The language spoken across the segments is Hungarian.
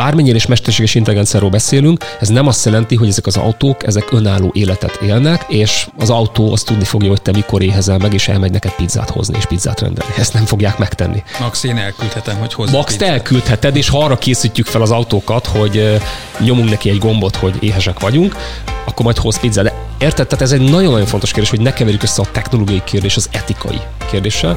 bármennyire is mesterséges intelligenciáról beszélünk, ez nem azt jelenti, hogy ezek az autók, ezek önálló életet élnek, és az autó azt tudni fogja, hogy te mikor éhezel meg, és elmegy neked pizzát hozni és pizzát rendelni. Ezt nem fogják megtenni. Max, én elküldhetem, hogy hozzá Max, te elküldheted, és ha arra készítjük fel az autókat, hogy nyomunk neki egy gombot, hogy éhesek vagyunk, akkor majd hoz pizzát. De érted? Tehát ez egy nagyon-nagyon fontos kérdés, hogy ne keverjük össze a technológiai kérdés az etikai kérdéssel.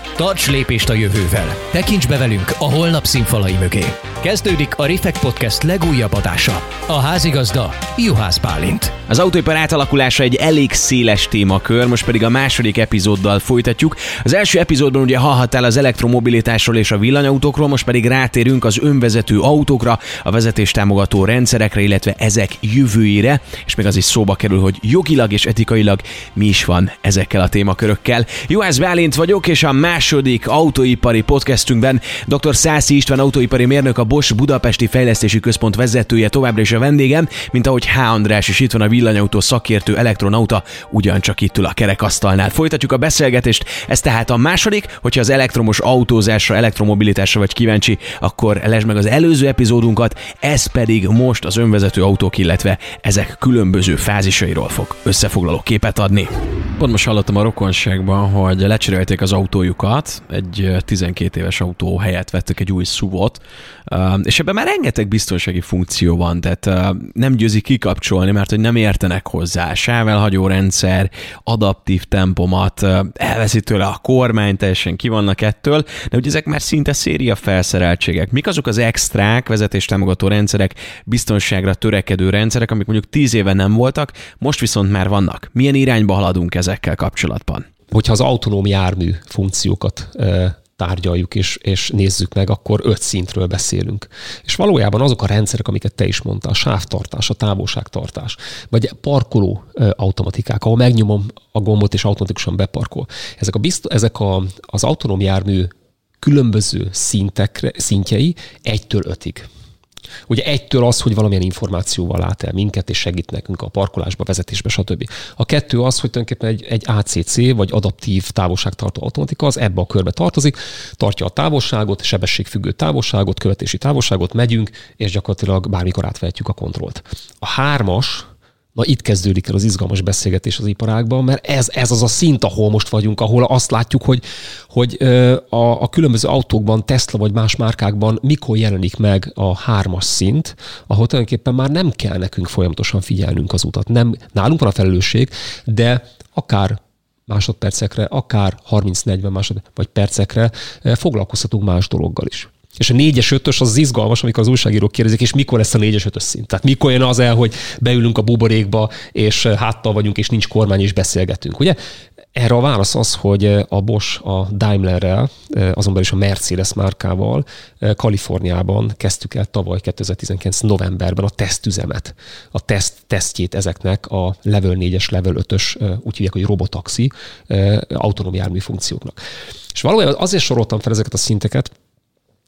Tarts lépést a jövővel! Tekints be velünk a holnap színfalai mögé! Kezdődik a Refekt Podcast legújabb adása. A házigazda Juhász Bálint. Az autóipar átalakulása egy elég széles témakör, most pedig a második epizóddal folytatjuk. Az első epizódban ugye hallhattál az elektromobilitásról és a villanyautókról, most pedig rátérünk az önvezető autókra, a vezetés támogató rendszerekre, illetve ezek jövőjére, és még az is szóba kerül, hogy jogilag és etikailag mi is van ezekkel a témakörökkel. Juhász Bálint vagyok, és a második autóipari podcastünkben dr. Szászi István autóipari mérnök, a Bosch Budapesti Fejlesztési Központ vezetője továbbra is a vendégem, mint ahogy H. András is itt van a villanyautó szakértő elektronauta, ugyancsak itt ül a kerekasztalnál. Folytatjuk a beszélgetést, ez tehát a második, hogyha az elektromos autózásra, elektromobilitásra vagy kíváncsi, akkor lesd meg az előző epizódunkat, ez pedig most az önvezető autók, illetve ezek különböző fázisairól fog összefoglaló képet adni. Pont most hallottam a rokonságban, hogy lecserélték az autójukat, egy 12 éves autó helyett vettek egy új SUV-ot, és ebben már rengeteg biztonsági funkció van, tehát nem győzik kikapcsolni, mert hogy nem értenek hozzá. Sávelhagyó rendszer, adaptív tempomat, elveszi tőle a kormány, teljesen ki vannak ettől, de ugye ezek már szinte széria felszereltségek. Mik azok az extrák, vezetéstámogató rendszerek, biztonságra törekedő rendszerek, amik mondjuk tíz éve nem voltak, most viszont már vannak. Milyen irányba haladunk ezekkel kapcsolatban? Hogyha az autonóm jármű funkciókat tárgyaljuk és, és nézzük meg, akkor öt szintről beszélünk. És valójában azok a rendszerek, amiket te is mondtál, a sávtartás, a távolságtartás, vagy parkoló automatikák, ahol megnyomom a gombot és automatikusan beparkol. Ezek, a bizt, ezek a, az autonóm jármű különböző szintekre, szintjei egytől ötig. Ugye egytől az, hogy valamilyen információval lát el minket, és segít nekünk a parkolásba, vezetésbe, stb. A kettő az, hogy tulajdonképpen egy, egy ACC, vagy adaptív távolságtartó automatika, az ebbe a körbe tartozik, tartja a távolságot, sebességfüggő távolságot, követési távolságot, megyünk, és gyakorlatilag bármikor átvehetjük a kontrollt. A hármas, Na itt kezdődik el az izgalmas beszélgetés az iparágban, mert ez, ez az a szint, ahol most vagyunk, ahol azt látjuk, hogy, hogy a, a különböző autókban, Tesla vagy más márkákban mikor jelenik meg a hármas szint, ahol tulajdonképpen már nem kell nekünk folyamatosan figyelnünk az utat. Nem, nálunk van a felelősség, de akár másodpercekre, akár 30-40 másod vagy percekre foglalkozhatunk más dologgal is. És a négyes ötös az, az izgalmas, amikor az újságírók kérdezik, és mikor lesz a négyes ötös szint. Tehát mikor jön az el, hogy beülünk a buborékba, és háttal vagyunk, és nincs kormány, és beszélgetünk. Ugye? Erre a válasz az, hogy a Bosch a Daimlerrel, azonban is a Mercedes márkával Kaliforniában kezdtük el tavaly 2019 novemberben a tesztüzemet, a teszt, tesztjét ezeknek a level 4-es, level 5-ös, úgy hívják, hogy robotaxi autonóm jármű funkcióknak. És valójában azért soroltam fel ezeket a szinteket,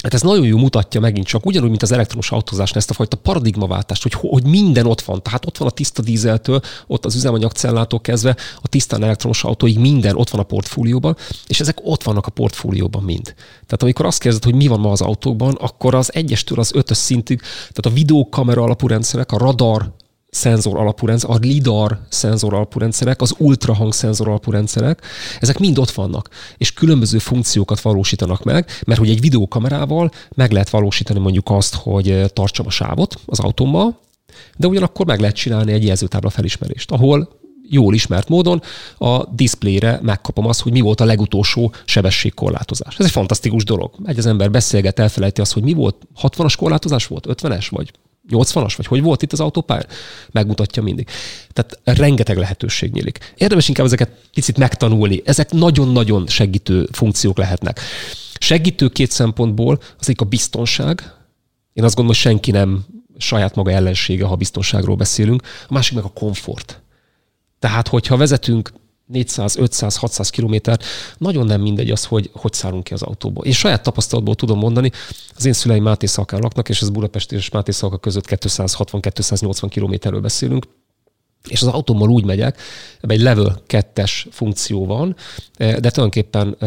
Hát ez nagyon jó mutatja megint csak, ugyanúgy, mint az elektromos autózásnál ezt a fajta paradigmaváltást, hogy, hogy minden ott van. Tehát ott van a tiszta dízeltől, ott az üzemanyagcellától kezdve, a tisztán elektromos autóig minden ott van a portfólióban, és ezek ott vannak a portfólióban mind. Tehát amikor azt kérdezed, hogy mi van ma az autókban, akkor az egyestől az ötös szintig, tehát a videókamera alapú rendszerek, a radar szenzor alapú rendszer, a LIDAR szenzor alapú rendszerek, az ultrahang szenzor alapú rendszerek, ezek mind ott vannak, és különböző funkciókat valósítanak meg, mert hogy egy videókamerával meg lehet valósítani mondjuk azt, hogy eh, tartsam a sávot az autómmal, de ugyanakkor meg lehet csinálni egy jelzőtábla felismerést, ahol jól ismert módon a diszplére megkapom azt, hogy mi volt a legutolsó sebességkorlátozás. Ez egy fantasztikus dolog. Egy az ember beszélget, elfelejti azt, hogy mi volt, 60-as korlátozás volt, 50-es, vagy 80-as, vagy hogy volt itt az autópálya? Megmutatja mindig. Tehát rengeteg lehetőség nyílik. Érdemes inkább ezeket picit megtanulni. Ezek nagyon-nagyon segítő funkciók lehetnek. Segítő két szempontból az egyik a biztonság. Én azt gondolom, hogy senki nem saját maga ellensége, ha biztonságról beszélünk. A másik meg a komfort. Tehát, hogyha vezetünk 400, 500, 600 kilométer, nagyon nem mindegy az, hogy hogy szállunk ki az autóból. És saját tapasztalatból tudom mondani, az én szüleim Máté Szalkán laknak, és ez Budapest és Máté Szalka között 260-280 kilométerről beszélünk, és az autómmal úgy megyek, ebben egy level 2-es funkció van, de tulajdonképpen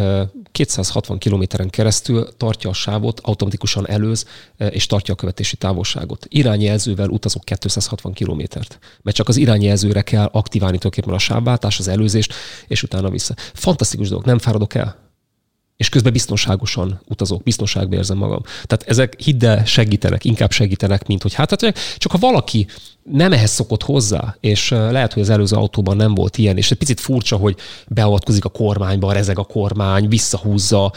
260 eh, kilométeren keresztül tartja a sávot, automatikusan előz, eh, és tartja a követési távolságot. Irányjelzővel utazok 260 kilométert, mert csak az irányjelzőre kell aktiválni tulajdonképpen a sávváltás, az előzést, és utána vissza. Fantasztikus dolog, nem fáradok el és közben biztonságosan utazok, biztonságban érzem magam. Tehát ezek hidd el, segítenek, inkább segítenek, mint hogy hát, hát csak ha valaki nem ehhez szokott hozzá, és lehet, hogy az előző autóban nem volt ilyen, és egy picit furcsa, hogy beavatkozik a kormányba, rezeg a kormány, visszahúzza,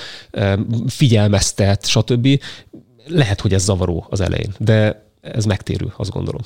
figyelmeztet, stb. Lehet, hogy ez zavaró az elején, de ez megtérül, azt gondolom.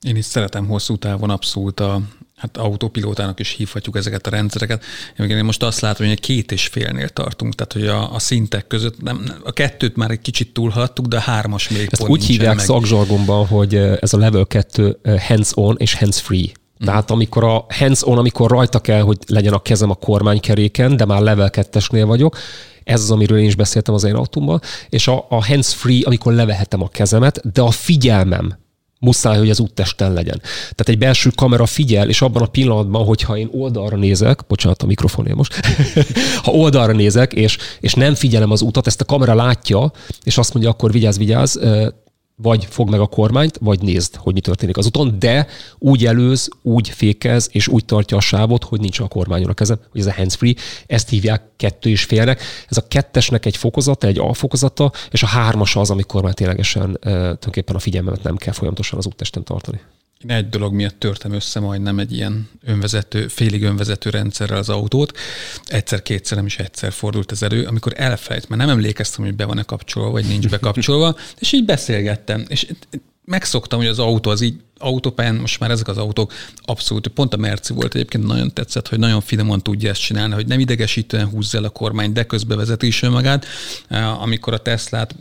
Én is szeretem hosszú távon abszolút a, hát autopilótának is hívhatjuk ezeket a rendszereket. Én most azt látom, hogy egy két és félnél tartunk, tehát hogy a, a szintek között nem, a kettőt már egy kicsit túlhaladtuk, de a hármas még Ezt pont úgy hívják meg. szakzsargonban, hogy ez a level 2 hands-on és hands-free. Mm. Tehát amikor a hands-on, amikor rajta kell, hogy legyen a kezem a kormánykeréken, de már level 2-esnél vagyok, ez az, amiről én is beszéltem az én autómban, és a, a hands-free, amikor levehetem a kezemet, de a figyelmem muszáj, hogy az úttesten legyen. Tehát egy belső kamera figyel, és abban a pillanatban, hogyha én oldalra nézek, bocsánat a mikrofonja most, ha oldalra nézek, és, és nem figyelem az utat, ezt a kamera látja, és azt mondja, akkor vigyázz, vigyázz, vagy fog meg a kormányt, vagy nézd, hogy mi történik az úton, de úgy előz, úgy fékez, és úgy tartja a sávot, hogy nincs a kormányon a kezem, hogy ez a hands-free. Ezt hívják kettő és félnek. Ez a kettesnek egy fokozata, egy alfokozata, és a hármas az, amikor már ténylegesen tulajdonképpen a figyelmemet nem kell folyamatosan az úttesten tartani. Én egy dolog miatt törtem össze majdnem egy ilyen önvezető, félig önvezető rendszerrel az autót. Egyszer-kétszer nem is egyszer fordult ez elő, amikor elfelejt, mert nem emlékeztem, hogy be van-e kapcsolva, vagy nincs bekapcsolva, és így beszélgettem. És megszoktam, hogy az autó az így autópályán, most már ezek az autók abszolút, pont a Merci volt egyébként nagyon tetszett, hogy nagyon finoman tudja ezt csinálni, hogy nem idegesítően húzza el a kormány, de közbe vezeti is önmagát. Amikor a Teslát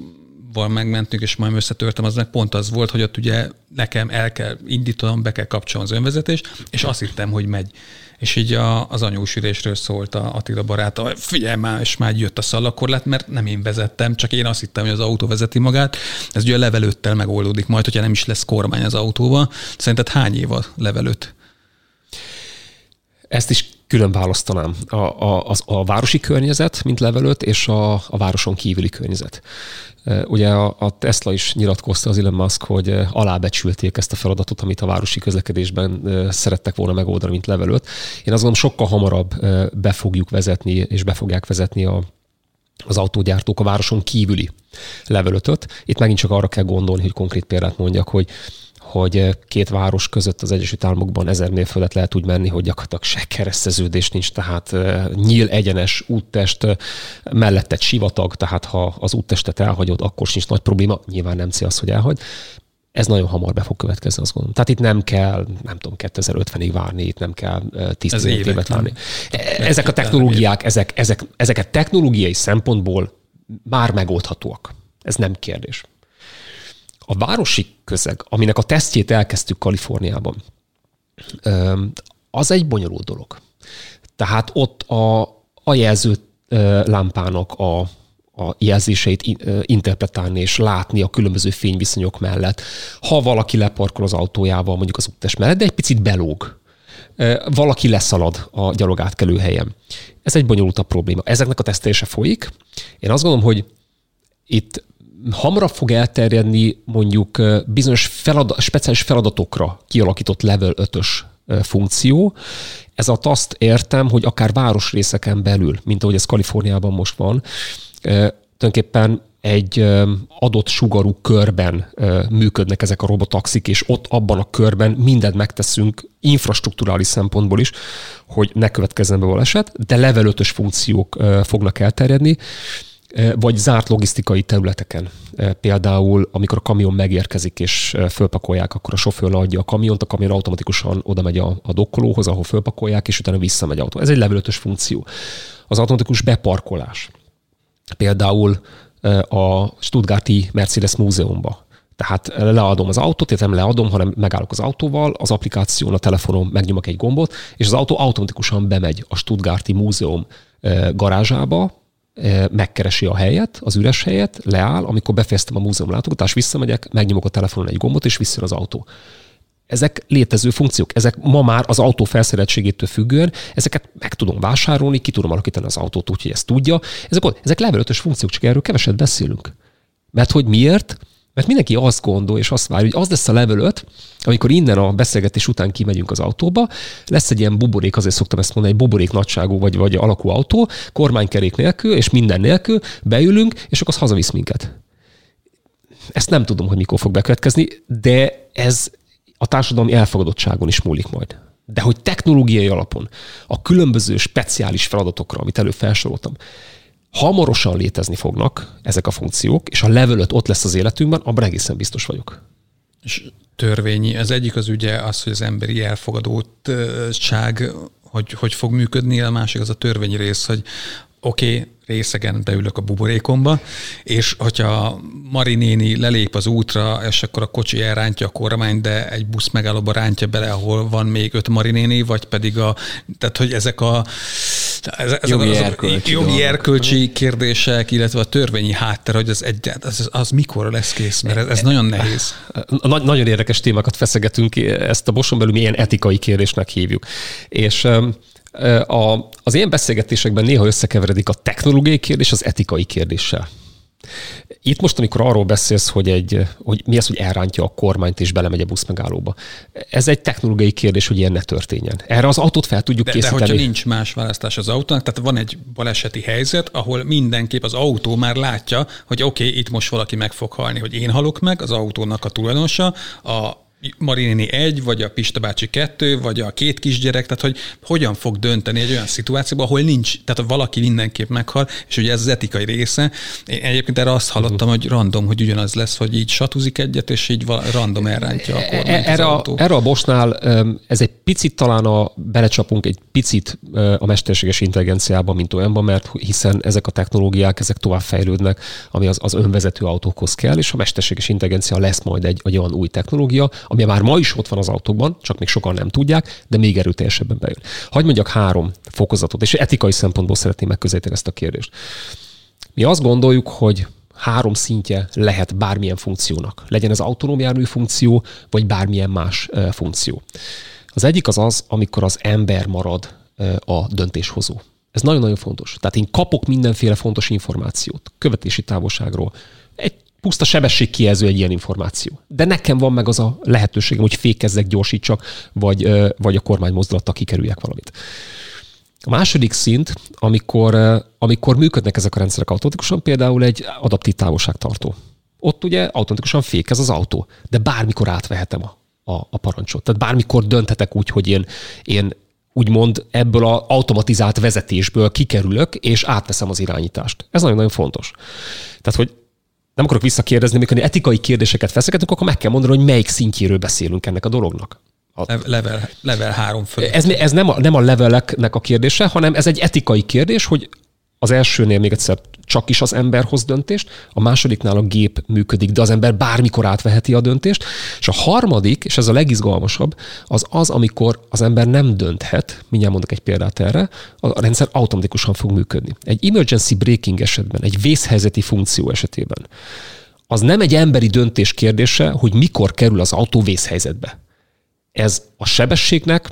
val megmentünk, és majd összetörtem, az meg pont az volt, hogy ott ugye nekem el kell indítanom, be kell kapcsolnom az önvezetést, és azt hittem, hogy megy. És így a, az anyósülésről szólt a Attila baráta, figyelj már, és már jött a szalakorlát, mert nem én vezettem, csak én azt hittem, hogy az autó vezeti magát. Ez ugye a levelőttel megoldódik majd, hogyha nem is lesz kormány az autóval. Szerinted hány év a levelőt? Ezt is külön választanám. A, a, az, a városi környezet, mint levelőt, és a, a városon kívüli környezet. Ugye a, a Tesla is nyilatkozta az Elon Musk, hogy alábecsülték ezt a feladatot, amit a városi közlekedésben szerettek volna megoldani, mint levelőt. Én azt gondolom, sokkal hamarabb be fogjuk vezetni, és be fogják vezetni a, az autógyártók a városon kívüli levelötöt. Itt megint csak arra kell gondolni, hogy konkrét példát mondjak, hogy hogy eh, két város között az Egyesült Államokban ezer mérföldet lehet úgy menni, hogy gyakorlatilag se kereszteződés nincs, tehát eh, nyíl egyenes úttest, eh, mellett egy sivatag, tehát ha az úttestet elhagyod, akkor sincs nagy probléma, nyilván nem cél az, hogy elhagy. Ez nagyon hamar be fog következni, azt gondolom. Tehát itt nem kell, nem tudom, 2050-ig várni, itt nem kell 10 évet várni. Ezek a technológiák, ezek, ezek, ezeket technológiai szempontból már megoldhatóak. Ez nem kérdés a városi közeg, aminek a tesztjét elkezdtük Kaliforniában, az egy bonyolult dolog. Tehát ott a, a jelző lámpának a, a jelzéseit interpretálni és látni a különböző fényviszonyok mellett. Ha valaki leparkol az autójával mondjuk az útes mellett, de egy picit belóg, valaki leszalad a gyalogátkelő helyen. Ez egy bonyolultabb probléma. Ezeknek a tesztelése folyik. Én azt gondolom, hogy itt hamarabb fog elterjedni mondjuk bizonyos feladat, speciális feladatokra kialakított level 5-ös funkció. Ez a azt értem, hogy akár városrészeken belül, mint ahogy ez Kaliforniában most van, tulajdonképpen egy adott sugarú körben működnek ezek a robotaxik, és ott abban a körben mindent megteszünk infrastruktúrális szempontból is, hogy ne következzen be baleset, de level 5-ös funkciók fognak elterjedni vagy zárt logisztikai területeken. Például, amikor a kamion megérkezik és fölpakolják, akkor a sofőr adja a kamiont, a kamion automatikusan oda megy a, a dokkolóhoz, ahol fölpakolják, és utána visszamegy autó. Ez egy levelötös funkció. Az automatikus beparkolás. Például a Stuttgarti Mercedes Múzeumban Tehát leadom az autót, tehát nem leadom, hanem megállok az autóval, az applikáción, a telefonon megnyomok egy gombot, és az autó automatikusan bemegy a Stuttgarti Múzeum garázsába, megkeresi a helyet, az üres helyet, leáll, amikor befejeztem a múzeum látogatást, visszamegyek, megnyomok a telefonon egy gombot, és visszajön az autó. Ezek létező funkciók, ezek ma már az autó felszereltségétől függően, ezeket meg tudom vásárolni, ki tudom alakítani az autót úgy, hogy ezt tudja. Ezek, ezek level 5 funkciók, csak erről keveset beszélünk. Mert hogy miért? Mert mindenki azt gondol, és azt várja, hogy az lesz a level 5, amikor innen a beszélgetés után kimegyünk az autóba, lesz egy ilyen buborék, azért szoktam ezt mondani, egy buborék nagyságú vagy, vagy alakú autó, kormánykerék nélkül, és minden nélkül, beülünk, és akkor az hazavisz minket. Ezt nem tudom, hogy mikor fog bekövetkezni, de ez a társadalmi elfogadottságon is múlik majd. De hogy technológiai alapon a különböző speciális feladatokra, amit elő felsoroltam, hamarosan létezni fognak ezek a funkciók, és a level 5 ott lesz az életünkben, abban egészen biztos vagyok. És törvényi, az egyik az ugye az, hogy az emberi elfogadottság hogy, hogy fog működni, a másik az a törvényi rész, hogy oké, okay, részegen beülök a buborékomba, és hogyha Mari néni lelép az útra, és akkor a kocsi elrántja a kormány, de egy busz megállóba rántja bele, ahol van még öt Mari néni, vagy pedig a, tehát hogy ezek a ez, ez jogi, az, erkölcsi, jogi erkölcsi kérdések, illetve a törvényi hátter, hogy az, egy, az, az mikor lesz kész, mert ez, ez nagyon nehéz. Nagy, nagyon érdekes témákat feszegetünk, ezt a Boson belül mi ilyen etikai kérdésnek hívjuk. És a, az ilyen beszélgetésekben néha összekeveredik a technológiai kérdés az etikai kérdéssel. Itt most, amikor arról beszélsz, hogy, egy, hogy mi az, hogy elrántja a kormányt és belemegy a busz megállóba, ez egy technológiai kérdés, hogy ilyen ne történjen. Erre az autót fel tudjuk de, készíteni. De hogyha nincs más választás az autónak, tehát van egy baleseti helyzet, ahol mindenképp az autó már látja, hogy oké, okay, itt most valaki meg fog halni, hogy én halok meg, az autónak a tulajdonosa, a Marinini egy, vagy a Pista bácsi kettő, vagy a két kisgyerek, tehát hogy hogyan fog dönteni egy olyan szituációban, ahol nincs, tehát valaki mindenképp meghal, és ugye ez az etikai része. Én egyébként erre azt hallottam, hogy random, hogy ugyanaz lesz, hogy így satuzik egyet, és így random elrántja a e, kormányt erre, az autó. Erre a Bosnál ez egy picit talán a, belecsapunk egy picit a mesterséges intelligenciába, mint olyanban, mert hiszen ezek a technológiák, ezek tovább fejlődnek, ami az, az önvezető autókhoz kell, és a mesterséges intelligencia lesz majd egy, egy olyan új technológia, ami már ma is ott van az autókban, csak még sokan nem tudják, de még erőteljesebben bejön. Hagy mondjak három fokozatot, és etikai szempontból szeretném megközelíteni ezt a kérdést. Mi azt gondoljuk, hogy három szintje lehet bármilyen funkciónak. Legyen ez autonóm jármű funkció, vagy bármilyen más funkció. Az egyik az az, amikor az ember marad a döntéshozó. Ez nagyon-nagyon fontos. Tehát én kapok mindenféle fontos információt, követési távolságról, puszta sebességkijelző egy ilyen információ. De nekem van meg az a lehetőségem, hogy fékezzek, gyorsítsak, vagy, vagy a kormány mozdulattal kikerüljek valamit. A második szint, amikor, amikor működnek ezek a rendszerek automatikusan, például egy adaptív távolságtartó. Ott ugye automatikusan fékez az autó, de bármikor átvehetem a, a, a parancsot. Tehát bármikor dönthetek úgy, hogy én, én úgymond ebből az automatizált vezetésből kikerülök, és átveszem az irányítást. Ez nagyon-nagyon fontos. Tehát, hogy nem akarok visszakérdezni, amikor etikai kérdéseket feszegetünk, akkor meg kell mondani, hogy melyik szintjéről beszélünk ennek a dolognak. A... Level, level 3 fölött. Ez, ez nem, a, nem a leveleknek a kérdése, hanem ez egy etikai kérdés, hogy az elsőnél még egyszer csak is az ember hoz döntést, a másodiknál a gép működik, de az ember bármikor átveheti a döntést, és a harmadik, és ez a legizgalmasabb, az az, amikor az ember nem dönthet, mindjárt mondok egy példát erre, a rendszer automatikusan fog működni. Egy emergency braking esetben, egy vészhelyzeti funkció esetében, az nem egy emberi döntés kérdése, hogy mikor kerül az autó vészhelyzetbe. Ez a sebességnek,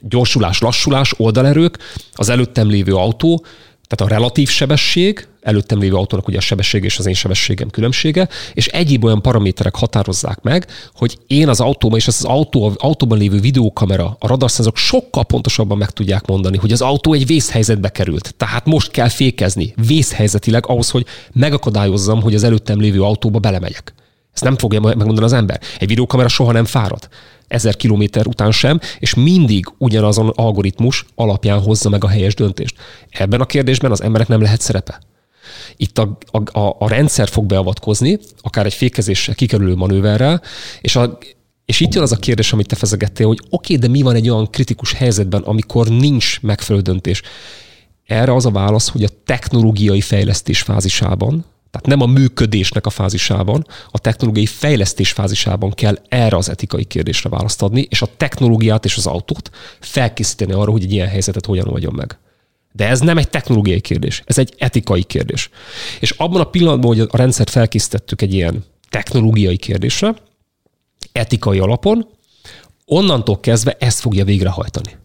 gyorsulás, lassulás, oldalerők, az előttem lévő autó tehát a relatív sebesség, előttem lévő autónak ugye a sebesség és az én sebességem különbsége, és egyéb olyan paraméterek határozzák meg, hogy én az autóban és az autó, autóban lévő videókamera, a radarszenzorok sokkal pontosabban meg tudják mondani, hogy az autó egy vészhelyzetbe került. Tehát most kell fékezni vészhelyzetileg ahhoz, hogy megakadályozzam, hogy az előttem lévő autóba belemegyek. Ezt nem fogja megmondani az ember. Egy videókamera soha nem fárad ezer kilométer után sem, és mindig ugyanazon algoritmus alapján hozza meg a helyes döntést. Ebben a kérdésben az emberek nem lehet szerepe. Itt a, a, a, a rendszer fog beavatkozni, akár egy fékezéssel, kikerülő manőverrel, és a, és itt jön az a kérdés, amit te fezegettél, hogy oké, de mi van egy olyan kritikus helyzetben, amikor nincs megfelelő döntés. Erre az a válasz, hogy a technológiai fejlesztés fázisában, Tehát nem a működésnek a fázisában, a technológiai fejlesztés fázisában kell erre az etikai kérdésre választ adni, és a technológiát és az autót felkészíteni arra, hogy egy ilyen helyzetet hogyan oldjon meg. De ez nem egy technológiai kérdés, ez egy etikai kérdés. És abban a pillanatban, hogy a rendszert felkészítettük egy ilyen technológiai kérdésre, etikai alapon, onnantól kezdve ezt fogja végrehajtani.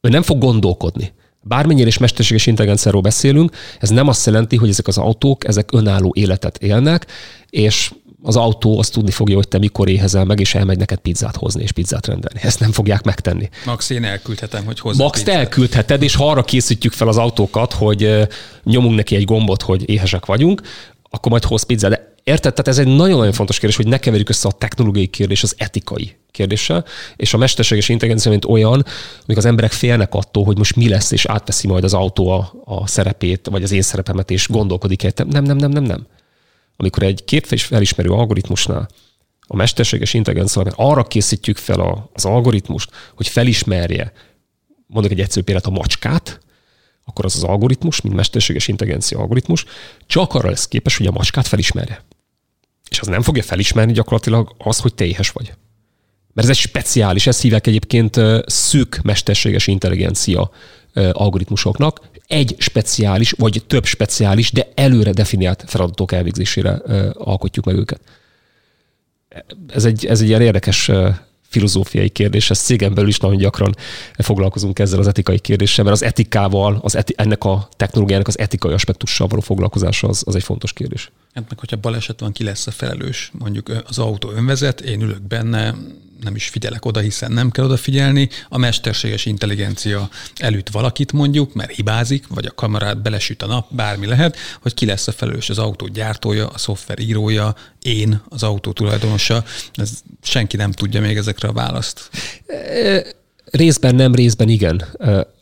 Ő nem fog gondolkodni. Bármennyire is mesterséges intelligenciáról beszélünk, ez nem azt jelenti, hogy ezek az autók, ezek önálló életet élnek, és az autó azt tudni fogja, hogy te mikor éhezel meg, és elmegy neked pizzát hozni, és pizzát rendelni. Ezt nem fogják megtenni. Max, én elküldhetem, hogy hozzá Max, te elküldheted, és ha arra készítjük fel az autókat, hogy nyomunk neki egy gombot, hogy éhesek vagyunk, akkor majd hoz pizzát. De Érted? Tehát ez egy nagyon-nagyon fontos kérdés, hogy ne keverjük össze a technológiai kérdés az etikai kérdéssel, és a mesterséges intelligencia, mint olyan, amikor az emberek félnek attól, hogy most mi lesz, és átveszi majd az autó a, a szerepét, vagy az én szerepemet, és gondolkodik egy. Nem, nem, nem, nem, nem. Amikor egy képfelismerő algoritmusnál a mesterséges intelligencia arra készítjük fel az algoritmust, hogy felismerje, mondok egy egyszerű példát, a macskát, akkor az az algoritmus, mint mesterséges intelligencia algoritmus, csak arra lesz képes, hogy a macskát felismerje. És az nem fogja felismerni gyakorlatilag az, hogy te éhes vagy. Mert ez egy speciális, ezt hívják egyébként szűk mesterséges intelligencia algoritmusoknak. Egy speciális, vagy több speciális, de előre definiált feladatok elvégzésére alkotjuk meg őket. Ez egy, ez egy ilyen érdekes filozófiai kérdés, ez cégen belül is nagyon gyakran foglalkozunk ezzel az etikai kérdéssel, mert az etikával, az eti, ennek a technológiának az etikai aspektussal való foglalkozása az, az egy fontos kérdés. Hát meg, hogyha baleset van, ki lesz a felelős? Mondjuk az autó önvezet, én ülök benne, nem is figyelek oda, hiszen nem kell odafigyelni. A mesterséges intelligencia elüt valakit mondjuk, mert hibázik, vagy a kamerát belesüt a nap, bármi lehet, hogy ki lesz a felelős az autó gyártója, a szoftver írója, én, az autó tulajdonosa. Ez senki nem tudja még ezekre a választ. Részben nem, részben igen.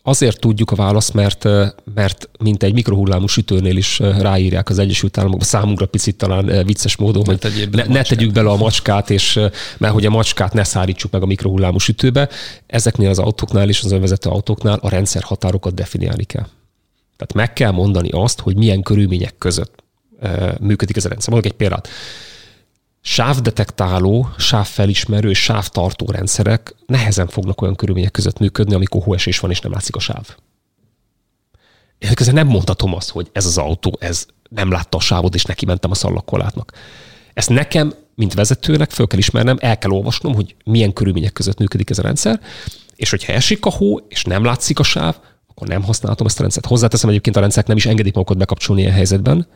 Azért tudjuk a választ, mert, mert mint egy mikrohullámú sütőnél is ráírják az Egyesült Államokban, számunkra picit talán vicces módon, hogy ne, ne tegyük bele a macskát, és mert hogy a macskát ne szárítsuk meg a mikrohullámú sütőbe. Ezeknél az autóknál és az önvezető autóknál a rendszer határokat definiálni kell. Tehát meg kell mondani azt, hogy milyen körülmények között működik ez a rendszer. Mondok egy példát sávdetektáló, sávfelismerő és sávtartó rendszerek nehezen fognak olyan körülmények között működni, amikor hóesés van és nem látszik a sáv. Én közben nem mondhatom azt, hogy ez az autó, ez nem látta a sávot, és neki mentem a szallagkolátnak. Ezt nekem, mint vezetőnek föl kell ismernem, el kell olvasnom, hogy milyen körülmények között működik ez a rendszer, és hogyha esik a hó, és nem látszik a sáv, akkor nem használhatom ezt a rendszert. Hozzáteszem egyébként a rendszerek nem is engedik magukat bekapcsolni ilyen helyzetben,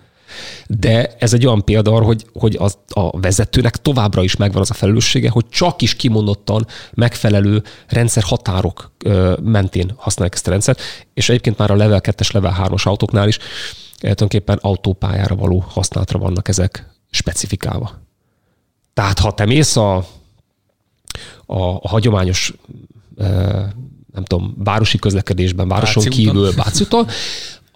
de ez egy olyan példa arra, hogy, hogy az, a vezetőnek továbbra is megvan az a felelőssége, hogy csak is kimondottan megfelelő rendszer határok mentén használják ezt a rendszert, és egyébként már a level 2-es, level 3-as autóknál is tulajdonképpen autópályára való használatra vannak ezek specifikálva. Tehát ha te mész a, a, a hagyományos nem tudom, városi közlekedésben, városon Báci kívül, Báci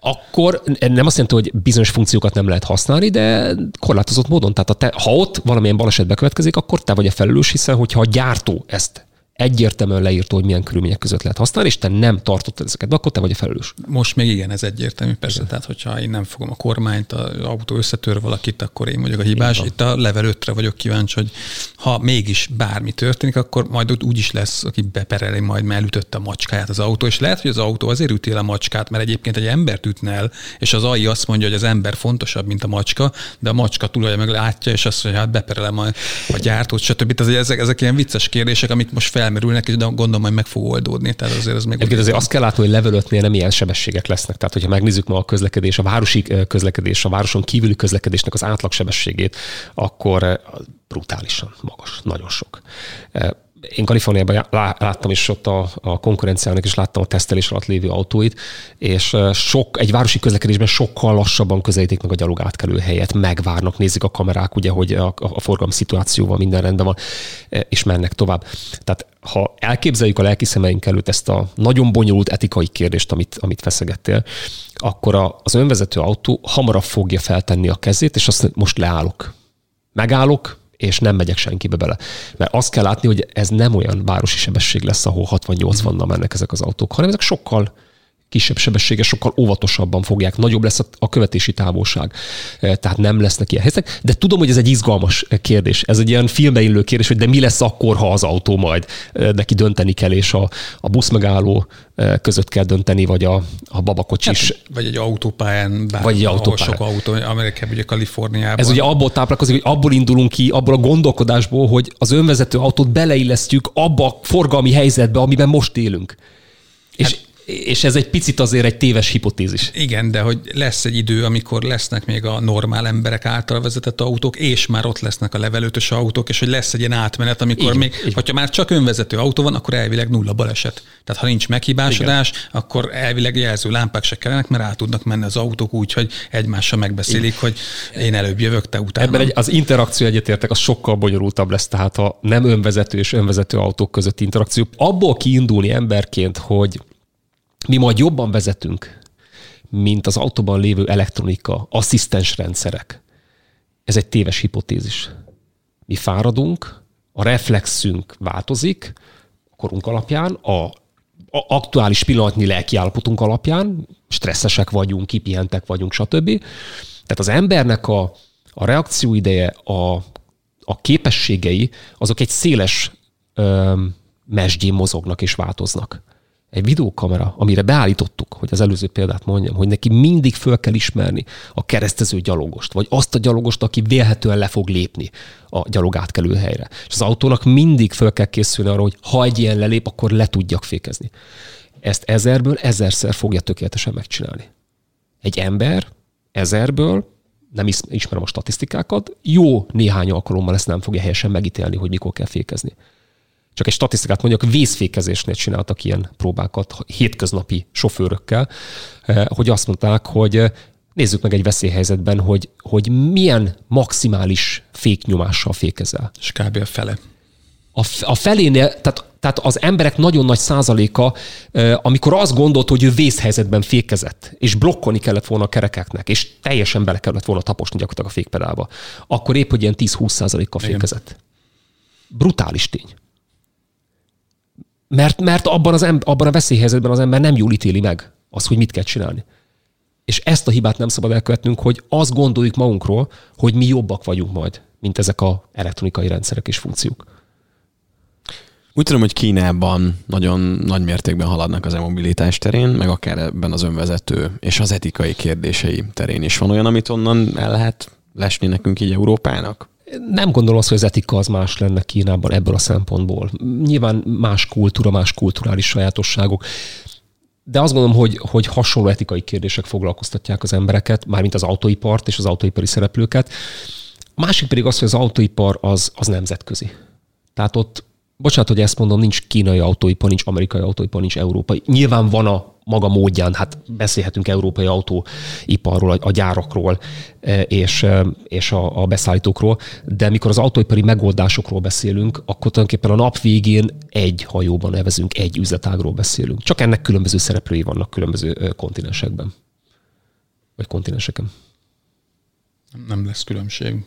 akkor nem azt jelenti, hogy bizonyos funkciókat nem lehet használni, de korlátozott módon. Tehát te, ha ott valamilyen baleset bekövetkezik, akkor te vagy a felelős, hiszen hogyha a gyártó ezt egyértelműen leírta, hogy milyen körülmények között lehet használni, és te nem tartottad ezeket, akkor te vagy a felelős. Most még igen, ez egyértelmű, persze. Igen. Tehát, hogyha én nem fogom a kormányt, az autó összetör valakit, akkor én vagyok a hibás. Itt a level 5-re vagyok kíváncsi, hogy ha mégis bármi történik, akkor majd ott úgy is lesz, aki bepereli majd, mert elütötte a macskáját az autó, és lehet, hogy az autó azért üti el a macskát, mert egyébként egy embert ütne el, és az AI azt mondja, hogy az ember fontosabb, mint a macska, de a macska tulajja meg látja, és azt mondja, hát beperelem a, a gyártót, stb. Tehát ezek, ezek ilyen vicces kérdések, amik most fel felmerülnek, és de gondolom, hogy meg fog oldódni. Tehát azért az még Egyébként azért azt kell látni, hogy level 5 nem ilyen sebességek lesznek. Tehát, hogyha megnézzük ma a közlekedés, a városi közlekedés, a városon kívüli közlekedésnek az átlagsebességét, akkor brutálisan magas, nagyon sok én Kaliforniában láttam is ott a, a konkurenciának, és láttam a tesztelés alatt lévő autóit, és sok, egy városi közlekedésben sokkal lassabban közelítik meg a gyalog átkelő helyet, megvárnak, nézik a kamerák, ugye, hogy a, a forgalom szituációval minden rendben van, és mennek tovább. Tehát ha elképzeljük a lelki szemeink előtt ezt a nagyon bonyolult etikai kérdést, amit, amit feszegettél, akkor az önvezető autó hamarabb fogja feltenni a kezét, és azt most leállok. Megállok, és nem megyek senkibe bele. Mert azt kell látni, hogy ez nem olyan városi sebesség lesz, ahol 60-80-nal mennek ezek az autók, hanem ezek sokkal kisebb sebessége, sokkal óvatosabban fogják, nagyobb lesz a követési távolság. E, tehát nem lesznek ilyen helyzetek. De tudom, hogy ez egy izgalmas kérdés. Ez egy ilyen filmbe illő kérdés, hogy de mi lesz akkor, ha az autó majd e, neki dönteni kell, és a, a busz megálló e, között kell dönteni, vagy a, a babakocsis. Hát, vagy egy autópályán, bár, vagy egy autópályán. sok autó, Amerikában, ugye Kaliforniában. Ez ugye abból táplálkozik, hogy abból indulunk ki, abból a gondolkodásból, hogy az önvezető autót beleillesztjük abba a forgalmi helyzetbe, amiben most élünk. És hát, és ez egy picit azért egy téves hipotézis. Igen, de hogy lesz egy idő, amikor lesznek még a normál emberek által vezetett autók, és már ott lesznek a levelőtös autók, és hogy lesz egy ilyen átmenet, amikor így, még, így. hogyha már csak önvezető autó van, akkor elvileg nulla baleset. Tehát ha nincs meghibásodás, Igen. akkor elvileg jelző lámpák se kellenek, mert át tudnak menni az autók úgy, hogy egymással megbeszélik, Igen. hogy én előbb jövök, te utána. Ebben egy, az interakció egyetértek, az sokkal bonyolultabb lesz, tehát a nem önvezető és önvezető autók között interakció. Abból kiindulni emberként, hogy mi majd jobban vezetünk, mint az autóban lévő elektronika, asszisztens rendszerek. Ez egy téves hipotézis. Mi fáradunk, a reflexünk változik, a korunk alapján, a aktuális pillanatnyi lelkiállapotunk alapján, stresszesek vagyunk, kipihentek vagyunk, stb. Tehát az embernek a, a reakcióideje, a, a képességei, azok egy széles ö, mozognak és változnak egy videókamera, amire beállítottuk, hogy az előző példát mondjam, hogy neki mindig föl kell ismerni a keresztező gyalogost, vagy azt a gyalogost, aki vélhetően le fog lépni a gyalogátkelő helyre. És az autónak mindig föl kell készülni arra, hogy ha egy ilyen lelép, akkor le tudjak fékezni. Ezt ezerből ezerszer fogja tökéletesen megcsinálni. Egy ember ezerből, nem ismerem a statisztikákat, jó néhány alkalommal ezt nem fogja helyesen megítélni, hogy mikor kell fékezni csak egy statisztikát mondjak, vészfékezésnél csináltak ilyen próbákat hétköznapi sofőrökkel, eh, hogy azt mondták, hogy eh, nézzük meg egy veszélyhelyzetben, hogy, hogy milyen maximális féknyomással fékezel. És kb. a fele. A, a felénél, tehát, tehát az emberek nagyon nagy százaléka, eh, amikor azt gondolt, hogy ő vészhelyzetben fékezett, és blokkolni kellett volna a kerekeknek, és teljesen bele kellett volna taposni gyakorlatilag a fékpedálba, akkor épp, hogy ilyen 10-20 százalékkal fékezett. Brutális tény. Mert, mert abban, az ember, abban a veszélyhelyzetben az ember nem jól ítéli meg azt, hogy mit kell csinálni. És ezt a hibát nem szabad elkövetnünk, hogy azt gondoljuk magunkról, hogy mi jobbak vagyunk majd, mint ezek a elektronikai rendszerek és funkciók. Úgy tudom, hogy Kínában nagyon nagy mértékben haladnak az e-mobilitás terén, meg akár ebben az önvezető és az etikai kérdései terén is. Van olyan, amit onnan el lehet lesni nekünk így Európának? Nem gondolom azt, hogy az etika az más lenne Kínában ebből a szempontból. Nyilván más kultúra, más kulturális sajátosságok. De azt gondolom, hogy, hogy hasonló etikai kérdések foglalkoztatják az embereket, mármint az autóipart és az autóipari szereplőket. A másik pedig az, hogy az autóipar az, az nemzetközi. Tehát ott, bocsánat, hogy ezt mondom, nincs kínai autóipar, nincs amerikai autóipar, nincs európai. Nyilván van a maga módján, hát beszélhetünk európai autóiparról, a gyárakról e, és, e, és a, a beszállítókról, de mikor az autóipari megoldásokról beszélünk, akkor tulajdonképpen a nap végén egy hajóban nevezünk, egy üzletágról beszélünk. Csak ennek különböző szereplői vannak különböző kontinensekben. Vagy kontinenseken. Nem lesz különbség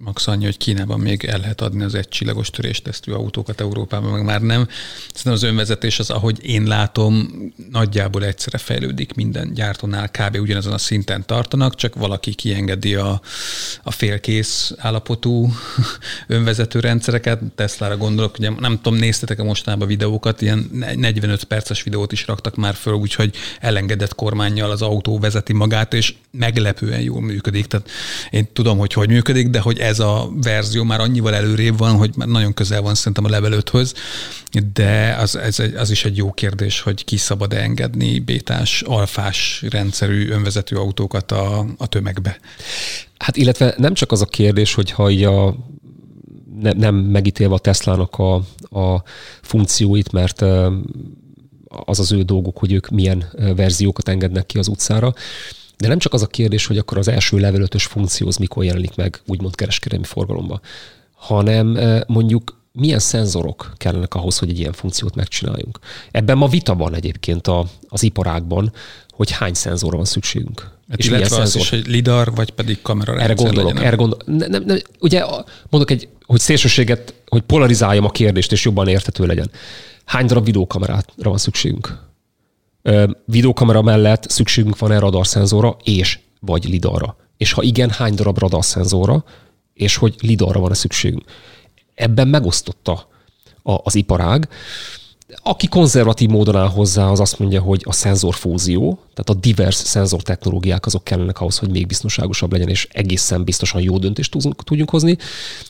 max annyi, hogy Kínában még el lehet adni az egy csillagos töréstesztű autókat, Európában meg már nem. Szerintem az önvezetés az, ahogy én látom, nagyjából egyszerre fejlődik minden gyártónál, kb. ugyanazon a szinten tartanak, csak valaki kiengedi a, a félkész állapotú önvezető rendszereket. Teslára gondolok, ugye nem tudom, néztetek-e mostanában videókat, ilyen 45 perces videót is raktak már föl, úgyhogy elengedett kormányjal az autó vezeti magát, és meglepően jól működik. Tehát én tudom, hogy hogy működik, de hogy ez a verzió már annyival előrébb van, hogy már nagyon közel van szerintem a level 5-höz, de az, ez az is egy jó kérdés, hogy ki szabad engedni bétás, alfás rendszerű önvezető autókat a, a tömegbe. Hát illetve nem csak az a kérdés, hogy ha a ne, nem megítélve a Teslának a, a funkcióit, mert az az ő dolguk, hogy ők milyen verziókat engednek ki az utcára, de nem csak az a kérdés, hogy akkor az első level 5 funkció az mikor jelenik meg, úgymond kereskedelmi forgalomba, hanem eh, mondjuk milyen szenzorok kellenek ahhoz, hogy egy ilyen funkciót megcsináljunk. Ebben ma vita van egyébként a, az iparágban, hogy hány szenzorra van szükségünk. Hát és illetve az szenzor. is, hogy lidar, vagy pedig kamera Erre gondolok, legyen. erre gondolok. Ne, ne, ne, ugye mondok egy, hogy szélsőséget, hogy polarizáljam a kérdést, és jobban értető legyen. Hány darab videókamerára van szükségünk? Videókamera mellett szükségünk van-e radarszenzorra és vagy lidarra? És ha igen, hány darab radarszenzorra, és hogy lidarra van-e szükségünk? Ebben megosztotta az iparág. Aki konzervatív módon áll hozzá, az azt mondja, hogy a szenzorfúzió, tehát a divers szenzor technológiák azok kellenek ahhoz, hogy még biztonságosabb legyen, és egészen biztosan jó döntést tudjunk hozni.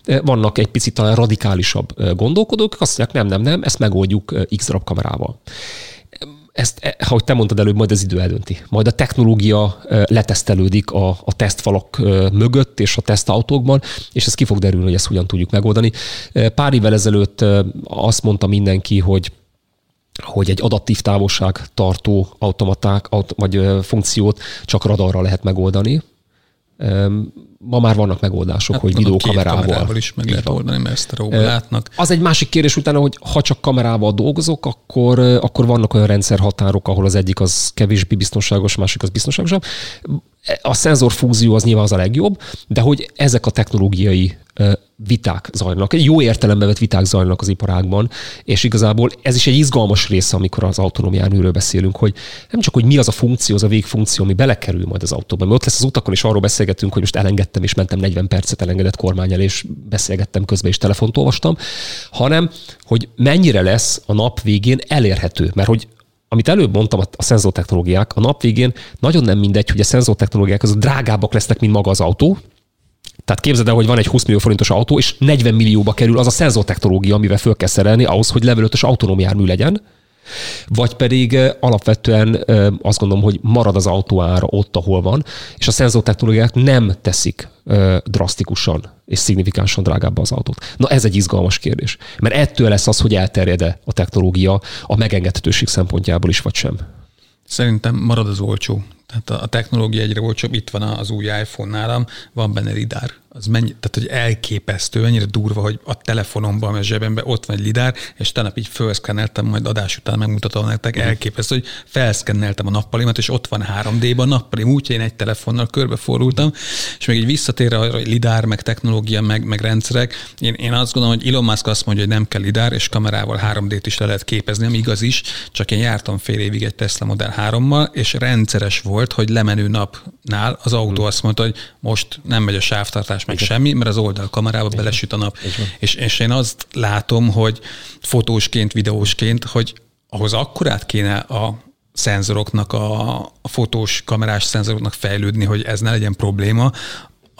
Vannak egy picit talán radikálisabb gondolkodók, azt mondják, nem, nem, nem, ezt megoldjuk X darab kamerával ezt, e, ahogy te mondtad előbb, majd az idő eldönti. Majd a technológia letesztelődik a, a tesztfalak mögött és a tesztautókban, és ez ki fog derülni, hogy ezt hogyan tudjuk megoldani. Pár évvel ezelőtt azt mondta mindenki, hogy hogy egy adaptív távolság tartó automaták, aut, vagy funkciót csak radarra lehet megoldani. Ma már vannak megoldások, hát hogy videókamerával. kamerával is meg lehet oldani, mert ezt a látnak. Az egy másik kérdés utána, hogy ha csak kamerával dolgozok, akkor, akkor vannak olyan rendszerhatárok, ahol az egyik az kevésbé biztonságos, másik az biztonságosabb. A szenzorfúzió az nyilván az a legjobb, de hogy ezek a technológiai viták zajlanak. Jó értelembe vett viták zajlanak az iparágban, és igazából ez is egy izgalmas része, amikor az autonóm járműről beszélünk, hogy nem csak, hogy mi az a funkció, az a végfunkció, ami belekerül majd az autóba. Mert ott lesz az utakon, és arról beszélgetünk, hogy most elengedtem, és mentem 40 percet elengedett kormányel, és beszélgettem közben, és telefont olvastam, hanem, hogy mennyire lesz a nap végén elérhető. Mert hogy amit előbb mondtam, a szenzortechnológiák, a nap végén nagyon nem mindegy, hogy a szenzortechnológiák azok drágábbak lesznek, mint maga az autó, tehát képzeld el, hogy van egy 20 millió forintos autó, és 40 millióba kerül az a szenzortechnológia, amivel föl kell szerelni ahhoz, hogy level 5-ös autonóm jármű legyen, vagy pedig alapvetően azt gondolom, hogy marad az autó ára ott, ahol van, és a szenzortechnológiák nem teszik drasztikusan és szignifikánsan drágább az autót. Na ez egy izgalmas kérdés, mert ettől lesz az, hogy elterjed a technológia a megengedhetőség szempontjából is, vagy sem. Szerintem marad az olcsó. Tehát a technológia egyre olcsóbb, itt van az új iPhone nálam, van benne lidár az mennyi, tehát hogy elképesztő, ennyire durva, hogy a telefonomban, a zsebemben ott van egy lidár, és tegnap így felszkenneltem, majd adás után megmutatom nektek, mm. elképesztő, hogy felszkenneltem a nappalimat, és ott van 3D-ban a nappalim, úgyhogy én egy telefonnal körbefordultam, és még egy visszatérve arra, hogy lidár, meg technológia, meg, meg rendszerek, én, én azt gondolom, hogy Elon Musk azt mondja, hogy nem kell lidár, és kamerával 3D-t is le lehet képezni, ami igaz is, csak én jártam fél évig egy Tesla Model 3-mal, és rendszeres volt, hogy lemenő napnál az autó mm. azt mondta, hogy most nem megy a sávtartás, meg semmi, mert az oldalkamerába belesüt a nap. És, és én azt látom, hogy fotósként, videósként, hogy ahhoz akkorát kéne a szenzoroknak, a, a fotós kamerás szenzoroknak fejlődni, hogy ez ne legyen probléma,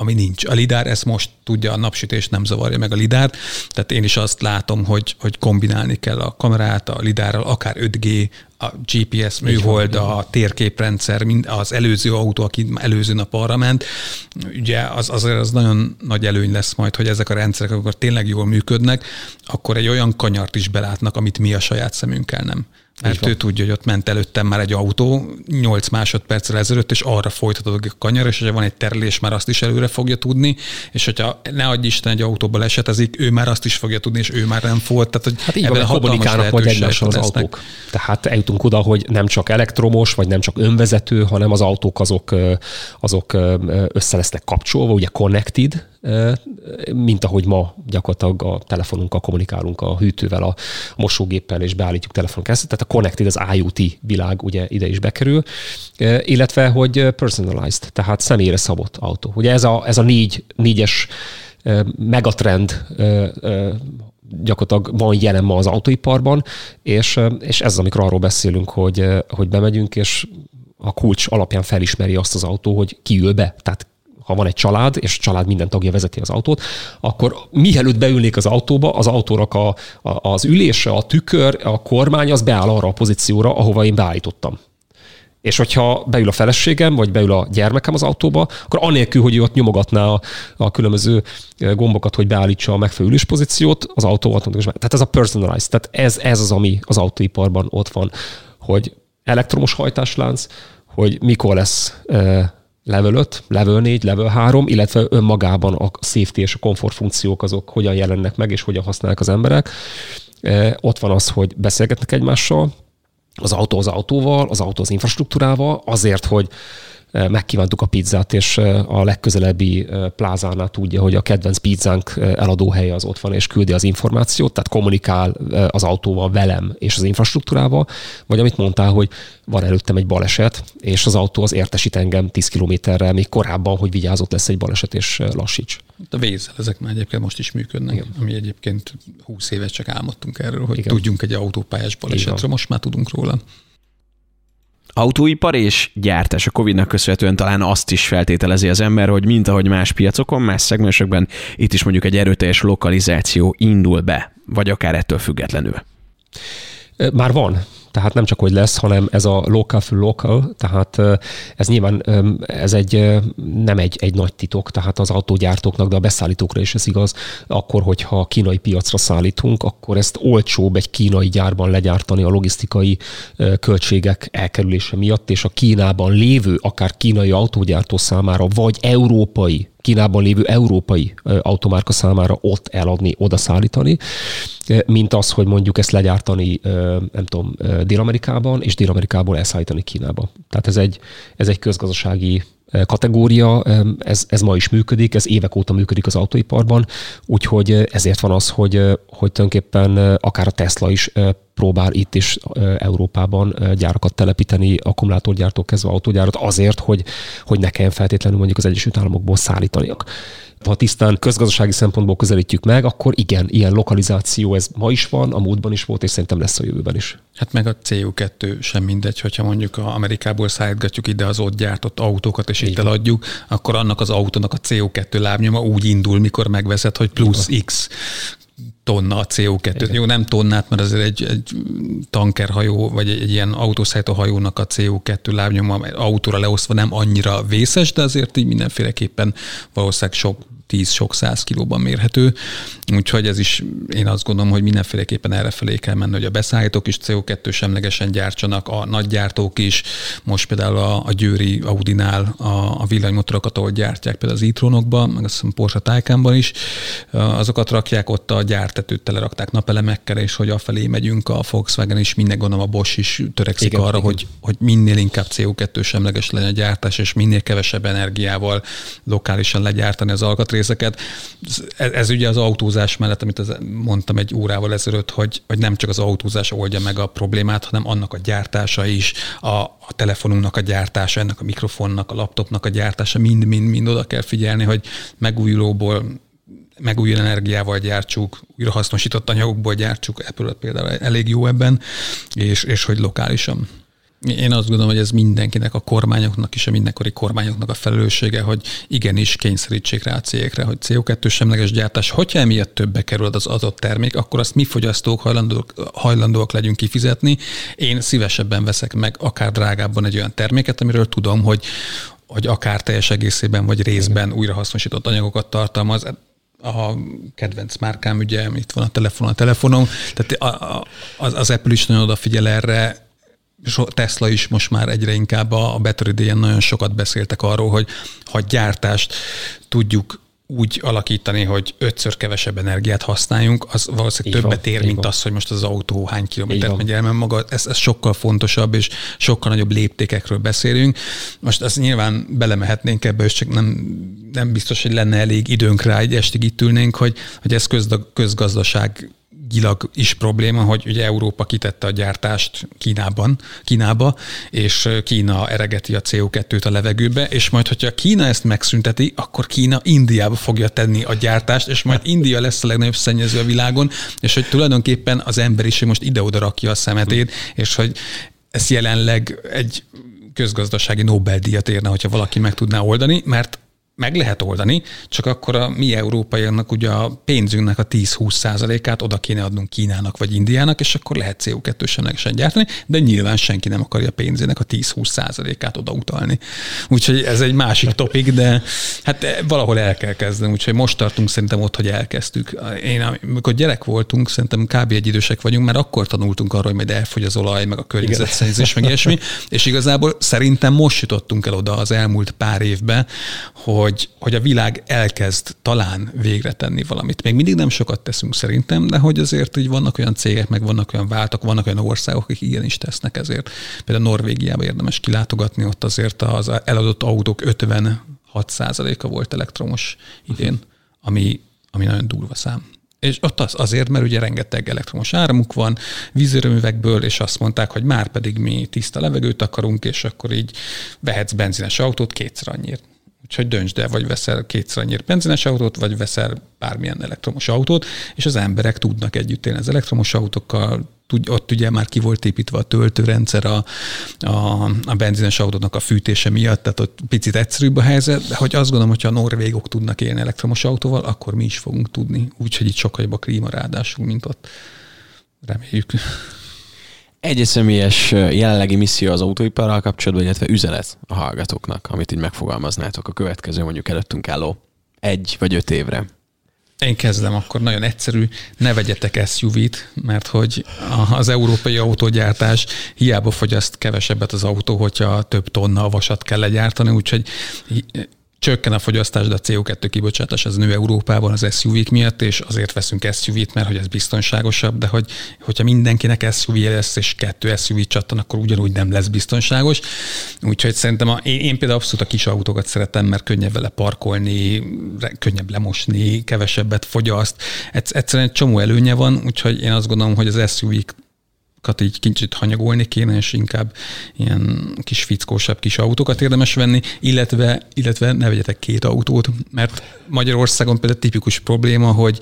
ami nincs. A lidár ezt most tudja, a napsütés nem zavarja meg a lidárt, tehát én is azt látom, hogy, hogy kombinálni kell a kamerát a lidárral, akár 5G, a GPS műhold, a térképrendszer, mind az előző autó, aki előző nap arra ment, ugye az, azért az nagyon nagy előny lesz majd, hogy ezek a rendszerek, akkor tényleg jól működnek, akkor egy olyan kanyart is belátnak, amit mi a saját szemünkkel nem. Mert ő tudja, hogy ott ment előttem már egy autó 8 másodperccel ezelőtt, és arra folytatod a kanyar, és ha van egy terelés, már azt is előre fogja tudni, és hogyha ne adj Isten egy autóba lesetezik, ő már azt is fogja tudni, és ő már nem volt. Tehát, hogy hát így van, kommunikálnak majd egymással az autók. Tehát eljutunk oda, hogy nem csak elektromos, vagy nem csak önvezető, hanem az autók azok, azok össze lesznek kapcsolva, ugye connected, mint ahogy ma gyakorlatilag a telefonunkkal kommunikálunk a hűtővel, a mosógéppel, és beállítjuk telefonunk Tehát a connected, az IoT világ ugye ide is bekerül, illetve, hogy personalized, tehát személyre szabott autó. Ugye ez a, ez a négy, négyes megatrend gyakorlatilag van jelen ma az autóiparban, és, és ez az, amikor arról beszélünk, hogy, hogy bemegyünk, és a kulcs alapján felismeri azt az autó, hogy ki ül be. Tehát ha van egy család, és a család minden tagja vezeti az autót, akkor mielőtt beülnék az autóba, az autónak a, a, az ülése, a tükör, a kormány, az beáll arra a pozícióra, ahova én beállítottam. És hogyha beül a feleségem, vagy beül a gyermekem az autóba, akkor anélkül, hogy ő ott nyomogatná a, a különböző gombokat, hogy beállítsa a megfelelő pozíciót, az autó automatikusan. Tehát ez a personalized, tehát ez, ez az, ami az autóiparban ott van, hogy elektromos hajtáslánc, hogy mikor lesz level 5, level 4, level 3, illetve önmagában a safety és a komfort funkciók azok hogyan jelennek meg, és hogyan használják az emberek. Ott van az, hogy beszélgetnek egymással, az autó az autóval, az autó az infrastruktúrával, azért, hogy megkívántuk a pizzát, és a legközelebbi plázánál tudja, hogy a kedvenc pizzánk eladóhelye az ott van, és küldi az információt, tehát kommunikál az autóval velem és az infrastruktúrával, vagy amit mondtál, hogy van előttem egy baleset, és az autó az értesít engem 10 kilométerrel még korábban, hogy vigyázott lesz egy baleset, és lassíts. A vézzel ezek már egyébként most is működnek, Igen. ami egyébként 20 évet csak álmodtunk erről, hogy Igen. tudjunk egy autópályás balesetről, most már tudunk róla. Autóipar és gyártás a Covid-nak köszönhetően talán azt is feltételezi az ember, hogy mint ahogy más piacokon, más szegmensekben, itt is mondjuk egy erőteljes lokalizáció indul be, vagy akár ettől függetlenül. Már van tehát nem csak hogy lesz, hanem ez a local for local, tehát ez nyilván ez egy, nem egy, egy nagy titok, tehát az autógyártóknak, de a beszállítókra is ez igaz, akkor, hogyha kínai piacra szállítunk, akkor ezt olcsóbb egy kínai gyárban legyártani a logisztikai költségek elkerülése miatt, és a Kínában lévő, akár kínai autógyártó számára, vagy európai Kínában lévő európai automárka számára ott eladni, oda szállítani, mint az, hogy mondjuk ezt legyártani, nem tudom, Dél-Amerikában, és Dél-Amerikából elszállítani Kínába. Tehát ez egy, ez egy közgazdasági kategória, ez, ez ma is működik, ez évek óta működik az autóiparban, úgyhogy ezért van az, hogy, hogy tulajdonképpen akár a Tesla is próbál itt is Európában gyárakat telepíteni, akkumulátorgyártók kezdve autógyárat azért, hogy, hogy ne kelljen feltétlenül mondjuk az Egyesült Államokból szállítaniak. Ha tisztán közgazdasági szempontból közelítjük meg, akkor igen, ilyen lokalizáció ez ma is van, a múltban is volt, és szerintem lesz a jövőben is. Hát meg a CO2 sem mindegy, hogyha mondjuk a Amerikából szállítgatjuk ide az ott gyártott autókat, és itt eladjuk, akkor annak az autónak a CO2 lábnyoma úgy indul, mikor megveszed, hogy plusz X tonna a CO2. Igen. Jó, nem tonnát, mert azért egy, egy tankerhajó, vagy egy, egy ilyen autószállító hajónak a CO2 lábnyoma autóra leosztva nem annyira vészes, de azért így mindenféleképpen valószínűleg sok 10 sok száz kilóban mérhető, úgyhogy ez is én azt gondolom, hogy mindenféleképpen erre felé kell menni, hogy a beszállítók is CO2 semlegesen gyártsanak, a nagygyártók is, most például a, a Győri Audinál a, a villanymotorokat, ahol gyártják például az e-tronokban, meg azt hiszem Porsche Taycanban is, azokat rakják ott a gyártetőt telerakták napelemekkel, és hogy afelé megyünk a Volkswagen is, minden gondolom a Bosch is törekszik igen, arra, igen. Hogy, hogy minél inkább CO2 semleges legyen a gyártás, és minél kevesebb energiával lokálisan legyártani az alkatrészeket, részeket. Ez, ez ugye az autózás mellett, amit az, mondtam egy órával ezelőtt, hogy, hogy nem csak az autózás oldja meg a problémát, hanem annak a gyártása is, a, a telefonunknak a gyártása, ennek a mikrofonnak, a laptopnak a gyártása, mind-mind-mind oda kell figyelni, hogy megújulóból megújuló energiával gyártsuk, újrahasznosított anyagokból gyártsuk, Apple például elég jó ebben, és, és hogy lokálisan. Én azt gondolom, hogy ez mindenkinek, a kormányoknak is, a mindenkori kormányoknak a felelőssége, hogy igenis kényszerítsék rá a cégekre, hogy CO2 semleges gyártás. Hogyha emiatt többe kerül az adott termék, akkor azt mi fogyasztók hajlandóak, hajlandóak legyünk kifizetni. Én szívesebben veszek meg akár drágábban egy olyan terméket, amiről tudom, hogy, hogy akár teljes egészében vagy részben újrahasznosított anyagokat tartalmaz a kedvenc márkám, ugye itt van a telefon, a telefonom, tehát az, az Apple is nagyon odafigyel erre, Tesla is most már egyre inkább a Battery day nagyon sokat beszéltek arról, hogy ha gyártást tudjuk úgy alakítani, hogy ötször kevesebb energiát használjunk, az valószínűleg többet ér, mint az, hogy most az autó hány kilométert megy el, mert maga ez, ez sokkal fontosabb, és sokkal nagyobb léptékekről beszélünk. Most azt nyilván belemehetnénk ebbe, és csak nem, nem biztos, hogy lenne elég időnk rá, egy estig itt ülnénk, hogy, hogy ez közgazdaság gilag is probléma, hogy ugye Európa kitette a gyártást Kínában, Kínába, és Kína eregeti a CO2-t a levegőbe, és majd, hogyha Kína ezt megszünteti, akkor Kína Indiába fogja tenni a gyártást, és majd India lesz a legnagyobb szennyező a világon, és hogy tulajdonképpen az emberiség most ide-oda rakja a szemetét, és hogy ez jelenleg egy közgazdasági Nobel-díjat érne, hogyha valaki meg tudná oldani, mert meg lehet oldani, csak akkor a mi európaiaknak ugye a pénzünknek a 10-20 százalékát oda kéne adnunk Kínának vagy Indiának, és akkor lehet CO2 semlegesen gyártani, de nyilván senki nem akarja pénzének a 10-20 százalékát oda utalni. Úgyhogy ez egy másik topik, de hát valahol el kell kezdeni, úgyhogy most tartunk szerintem ott, hogy elkezdtük. Én, amikor gyerek voltunk, szerintem kb. egy idősek vagyunk, mert akkor tanultunk arról, hogy majd elfogy az olaj, meg a környezetszennyezés, meg ilyesmi, és igazából szerintem most jutottunk el oda az elmúlt pár évben, hogy hogy, hogy a világ elkezd talán végre tenni valamit. Még mindig nem sokat teszünk szerintem, de hogy azért így vannak olyan cégek, meg vannak olyan váltak, vannak olyan országok, akik igenis tesznek ezért. Például Norvégiába érdemes kilátogatni, ott azért az eladott autók 56 a volt elektromos idén, ami, ami nagyon durva szám. És ott az azért, mert ugye rengeteg elektromos áramuk van vízerőművekből, és azt mondták, hogy már pedig mi tiszta levegőt akarunk, és akkor így vehetsz benzines autót kétszer annyit. Úgyhogy döntsd el, vagy veszel kétszer annyira benzines autót, vagy veszel bármilyen elektromos autót, és az emberek tudnak együtt élni az elektromos autókkal, ott ugye már ki volt építve a töltőrendszer a, a, a benzines autónak a fűtése miatt, tehát ott picit egyszerűbb a helyzet, de hogy azt gondolom, hogyha a norvégok tudnak élni elektromos autóval, akkor mi is fogunk tudni. Úgyhogy itt sokkal jobb a klíma ráadásul, mint ott. Reméljük. Egy személyes jelenlegi misszió az autóiparral kapcsolatban, illetve üzenet a hallgatóknak, amit így megfogalmaznátok a következő mondjuk előttünk álló egy vagy öt évre. Én kezdem akkor nagyon egyszerű, ne vegyetek SUV-t, mert hogy az európai autógyártás hiába fogyaszt kevesebbet az autó, hogyha több tonna vasat kell legyártani, úgyhogy csökken a fogyasztás, de a CO2 kibocsátás az nő Európában az SUV-k miatt, és azért veszünk SUV-t, mert hogy ez biztonságosabb, de hogy, hogyha mindenkinek suv lesz, és kettő SUV csattan, akkor ugyanúgy nem lesz biztonságos. Úgyhogy szerintem a, én, én például abszolút a kis autókat szeretem, mert könnyebb vele parkolni, könnyebb lemosni, kevesebbet fogyaszt. Egyszerűen egy csomó előnye van, úgyhogy én azt gondolom, hogy az SUV-k így kicsit hanyagolni kéne, és inkább ilyen kis fickósabb kis autókat érdemes venni, illetve, illetve ne vegyetek két autót, mert Magyarországon például tipikus probléma, hogy,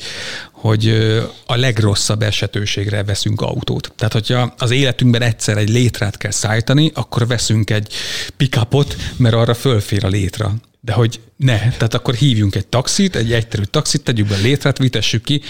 hogy a legrosszabb esetőségre veszünk autót. Tehát, hogyha az életünkben egyszer egy létrát kell szállítani, akkor veszünk egy pickupot, mert arra fölfér a létra. De hogy ne, tehát akkor hívjunk egy taxit, egy egyterű taxit, tegyük be létrát, vitessük ki.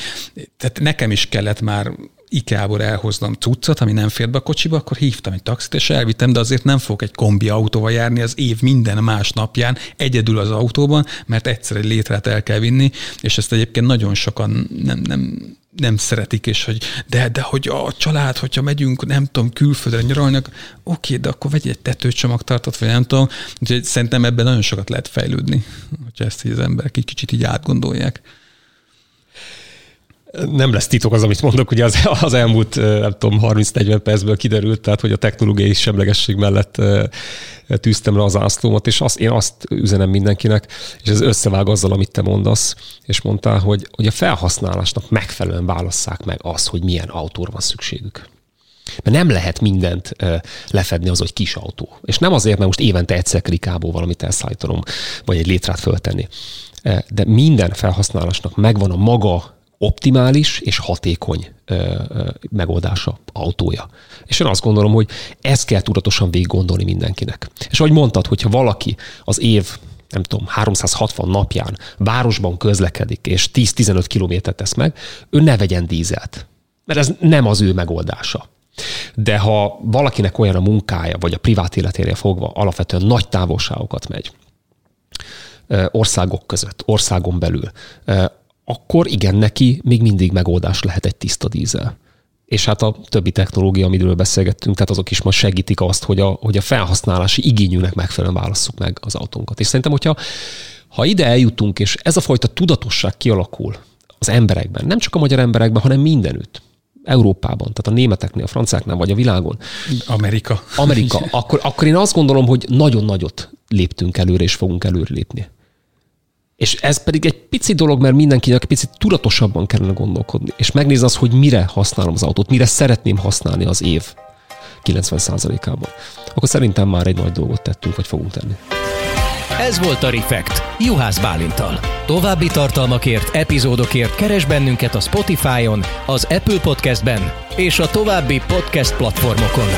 Tehát nekem is kellett már IKEA-ból elhoznom cuccot, ami nem fért be a kocsiba, akkor hívtam egy taxit, és elvittem, de azért nem fogok egy kombi autóval járni az év minden más napján, egyedül az autóban, mert egyszer egy létrát el kell vinni, és ezt egyébként nagyon sokan nem, nem, nem szeretik, és hogy de, de hogy a család, hogyha megyünk, nem tudom, külföldre nyaralni, oké, de akkor vegy egy tetőcsomagtartót, vagy nem tudom. Úgyhogy szerintem ebben nagyon sokat lehet fejlődni, hogyha ezt így az emberek egy kicsit így átgondolják nem lesz titok az, amit mondok, ugye az, az elmúlt, nem tudom, 30-40 percből kiderült, tehát hogy a technológiai semlegesség mellett tűztem le az ászlómat, és azt, én azt üzenem mindenkinek, és ez összevág azzal, amit te mondasz, és mondtál, hogy, hogy a felhasználásnak megfelelően válasszák meg azt, hogy milyen autóra van szükségük. Mert nem lehet mindent lefedni az, hogy kis autó. És nem azért, mert most évente egyszer klikából valamit elszállítanom, vagy egy létrát föltenni. De minden felhasználásnak megvan a maga optimális és hatékony megoldása, autója. És én azt gondolom, hogy ezt kell tudatosan végig gondolni mindenkinek. És ahogy mondtad, hogyha valaki az év nem tudom, 360 napján városban közlekedik, és 10-15 kilométert tesz meg, ő ne vegyen dízelt. Mert ez nem az ő megoldása. De ha valakinek olyan a munkája, vagy a privát életére fogva alapvetően nagy távolságokat megy, országok között, országon belül, akkor igen, neki még mindig megoldás lehet egy tiszta dízel. És hát a többi technológia, amiről beszélgettünk, tehát azok is most segítik azt, hogy a, hogy a felhasználási igényűnek megfelelően válasszuk meg az autónkat. És szerintem, hogyha ha ide eljutunk, és ez a fajta tudatosság kialakul az emberekben, nem csak a magyar emberekben, hanem mindenütt, Európában, tehát a németeknél, a franciáknál, vagy a világon. Amerika. Amerika. Akkor, akkor én azt gondolom, hogy nagyon nagyot léptünk előre, és fogunk előre lépni. És ez pedig egy pici dolog, mert mindenkinek picit tudatosabban kellene gondolkodni, és megnézni az, hogy mire használom az autót, mire szeretném használni az év 90%-ában. Akkor szerintem már egy nagy dolgot tettünk, vagy fogunk tenni. Ez volt a Refekt, Juhász Bálintal. További tartalmakért, epizódokért keres bennünket a Spotify-on, az Apple Podcast-ben és a további podcast platformokon.